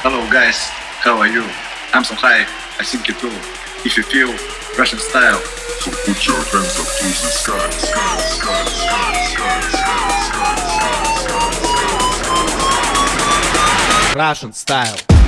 Hello guys, how are you? I'm so high, I think you too. If you feel Russian style, so put your hands up to the sky, sky, sky, sky, sky, sky, sky, Russian style.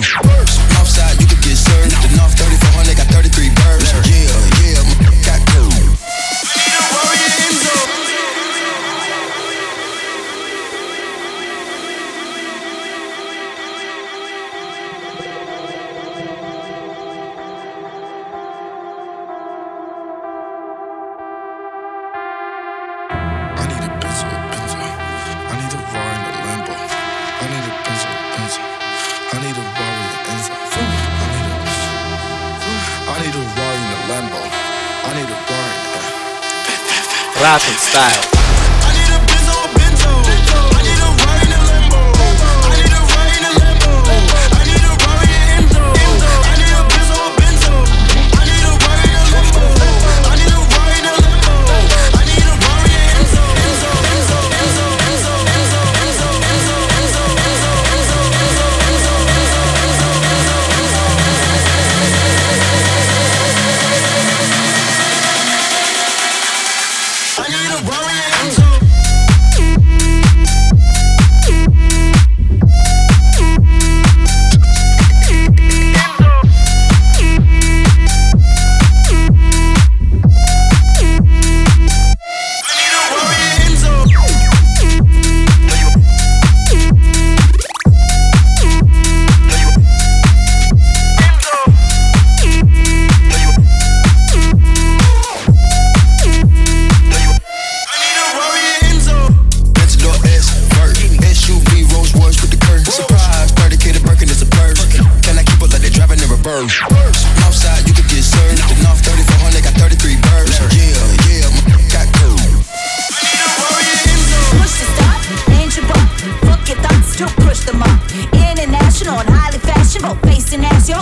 served. style.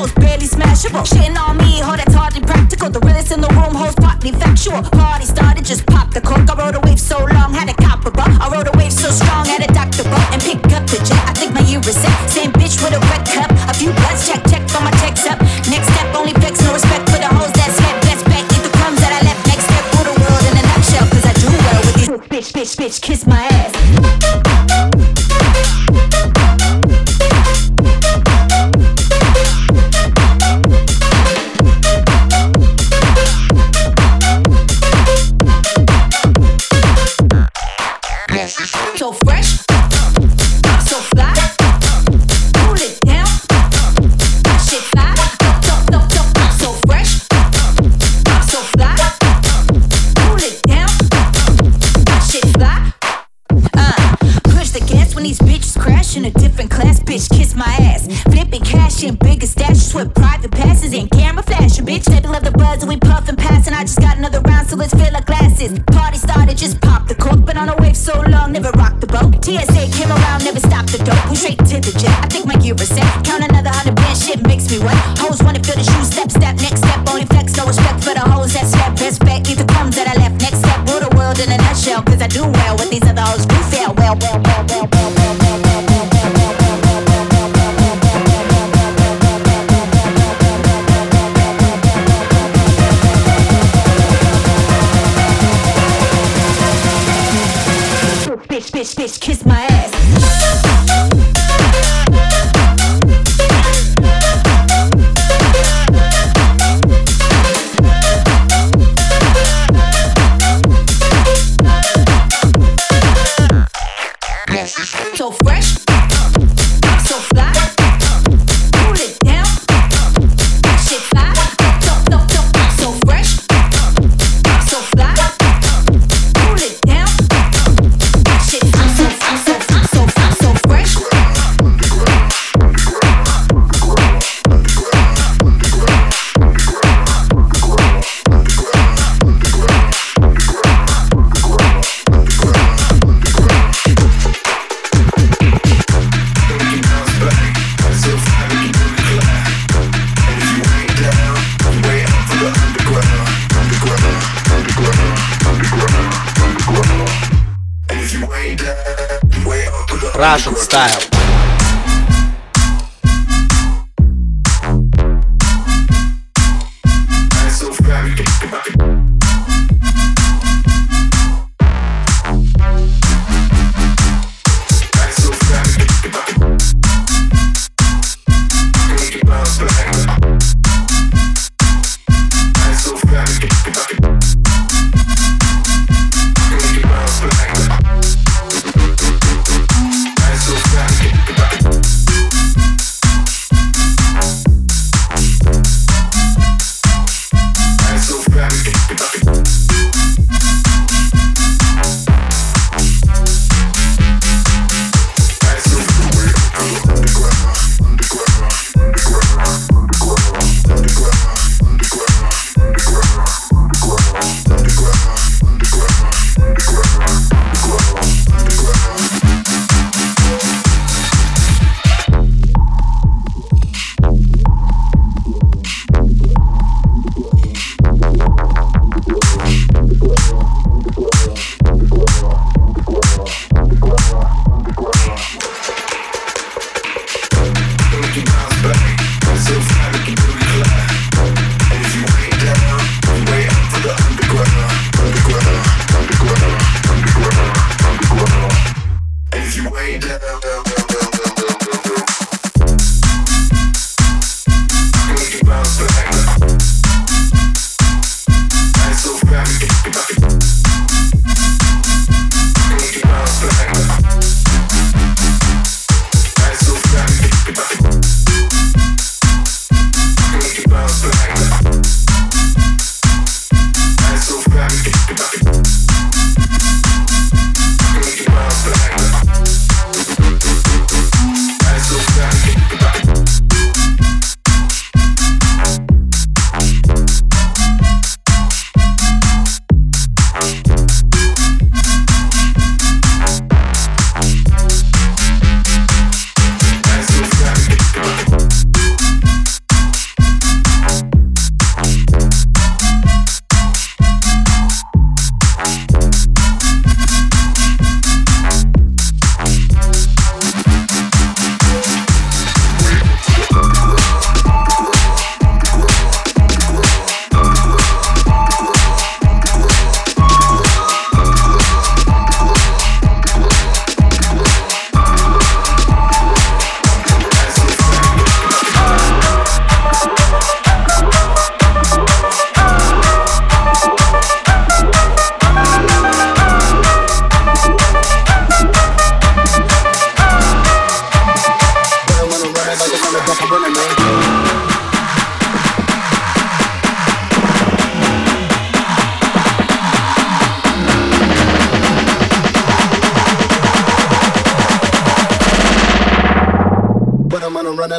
toes, barely smashable. Shitting on me, ho, that's hardly practical. The realest in the room, hoes partly factual. Party started, just pop the cork. I wrote a.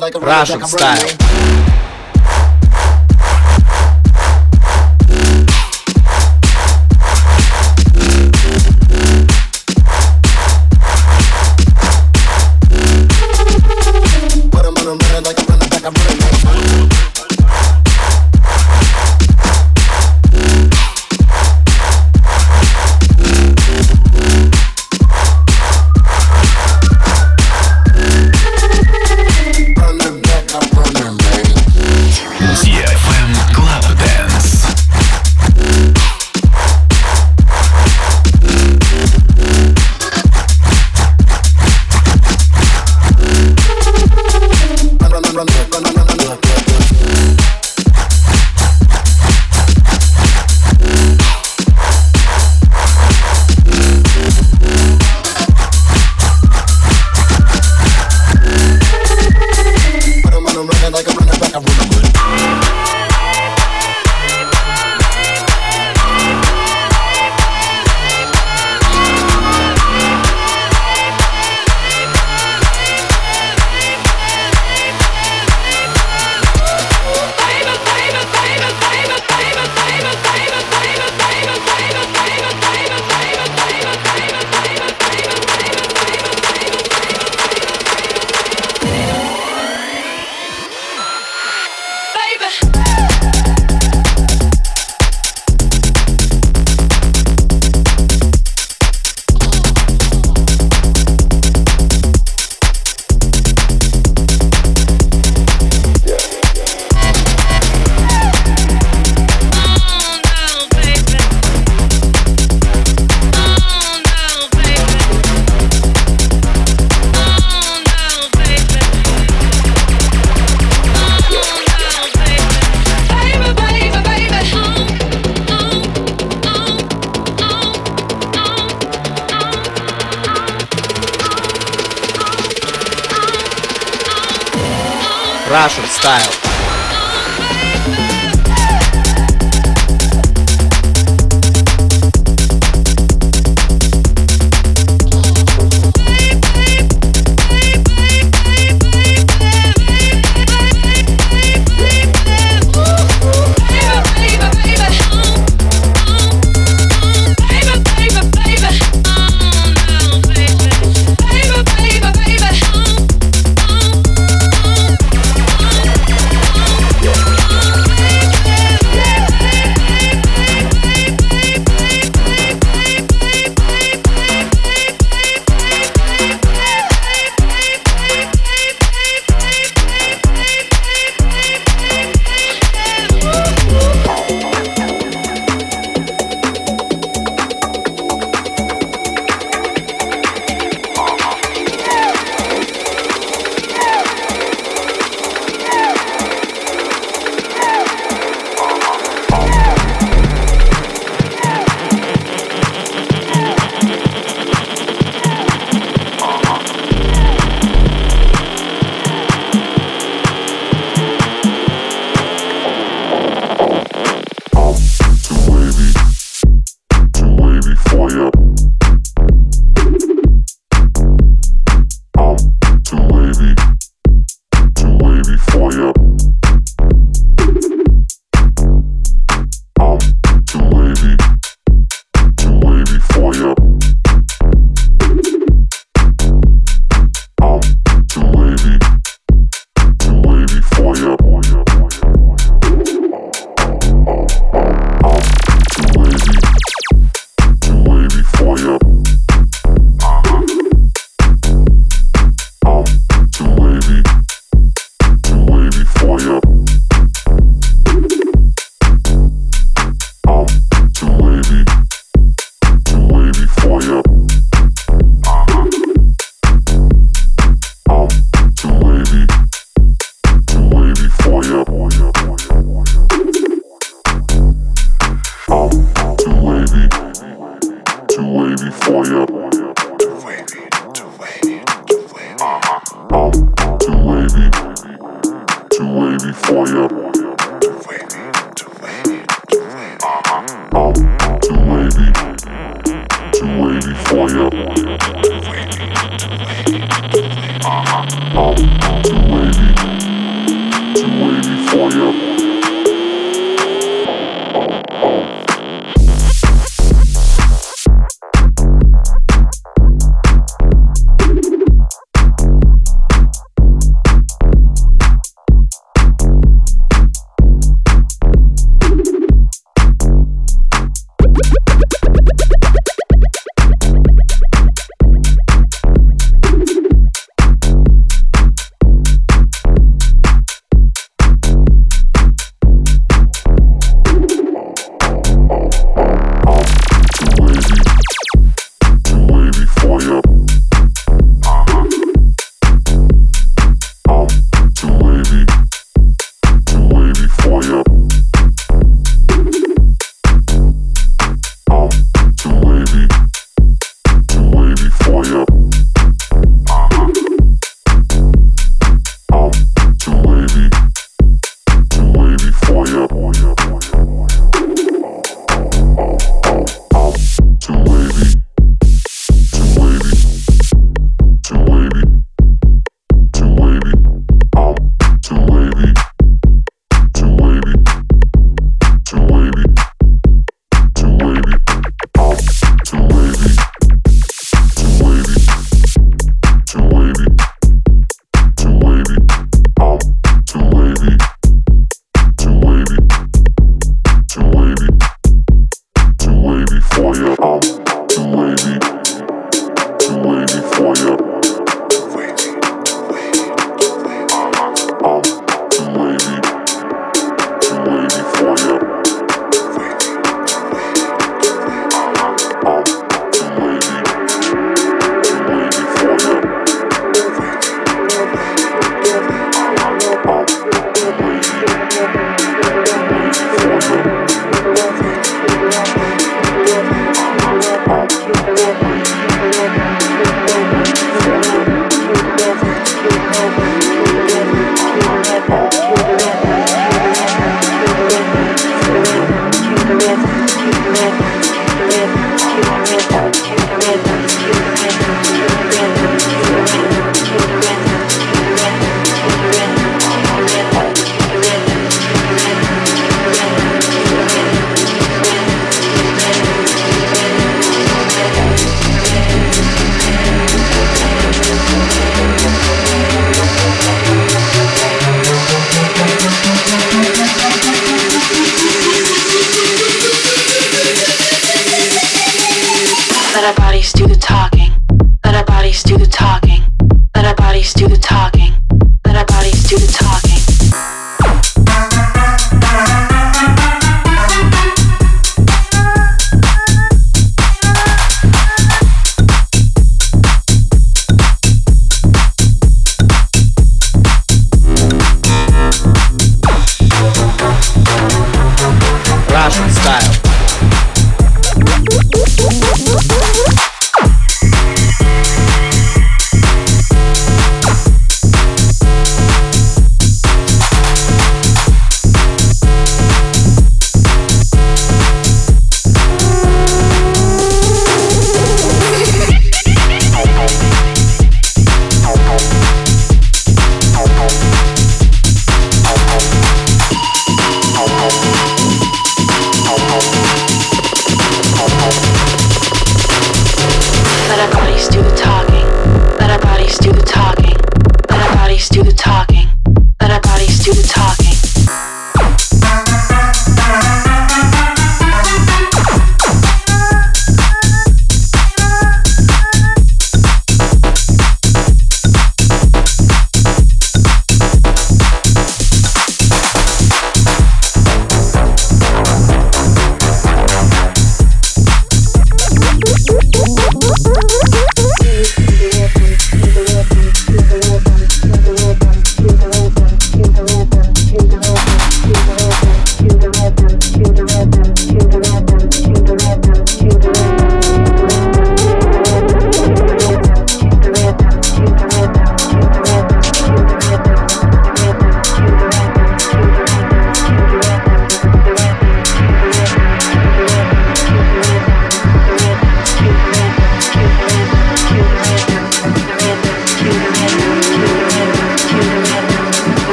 Russian style.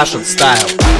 Russian style.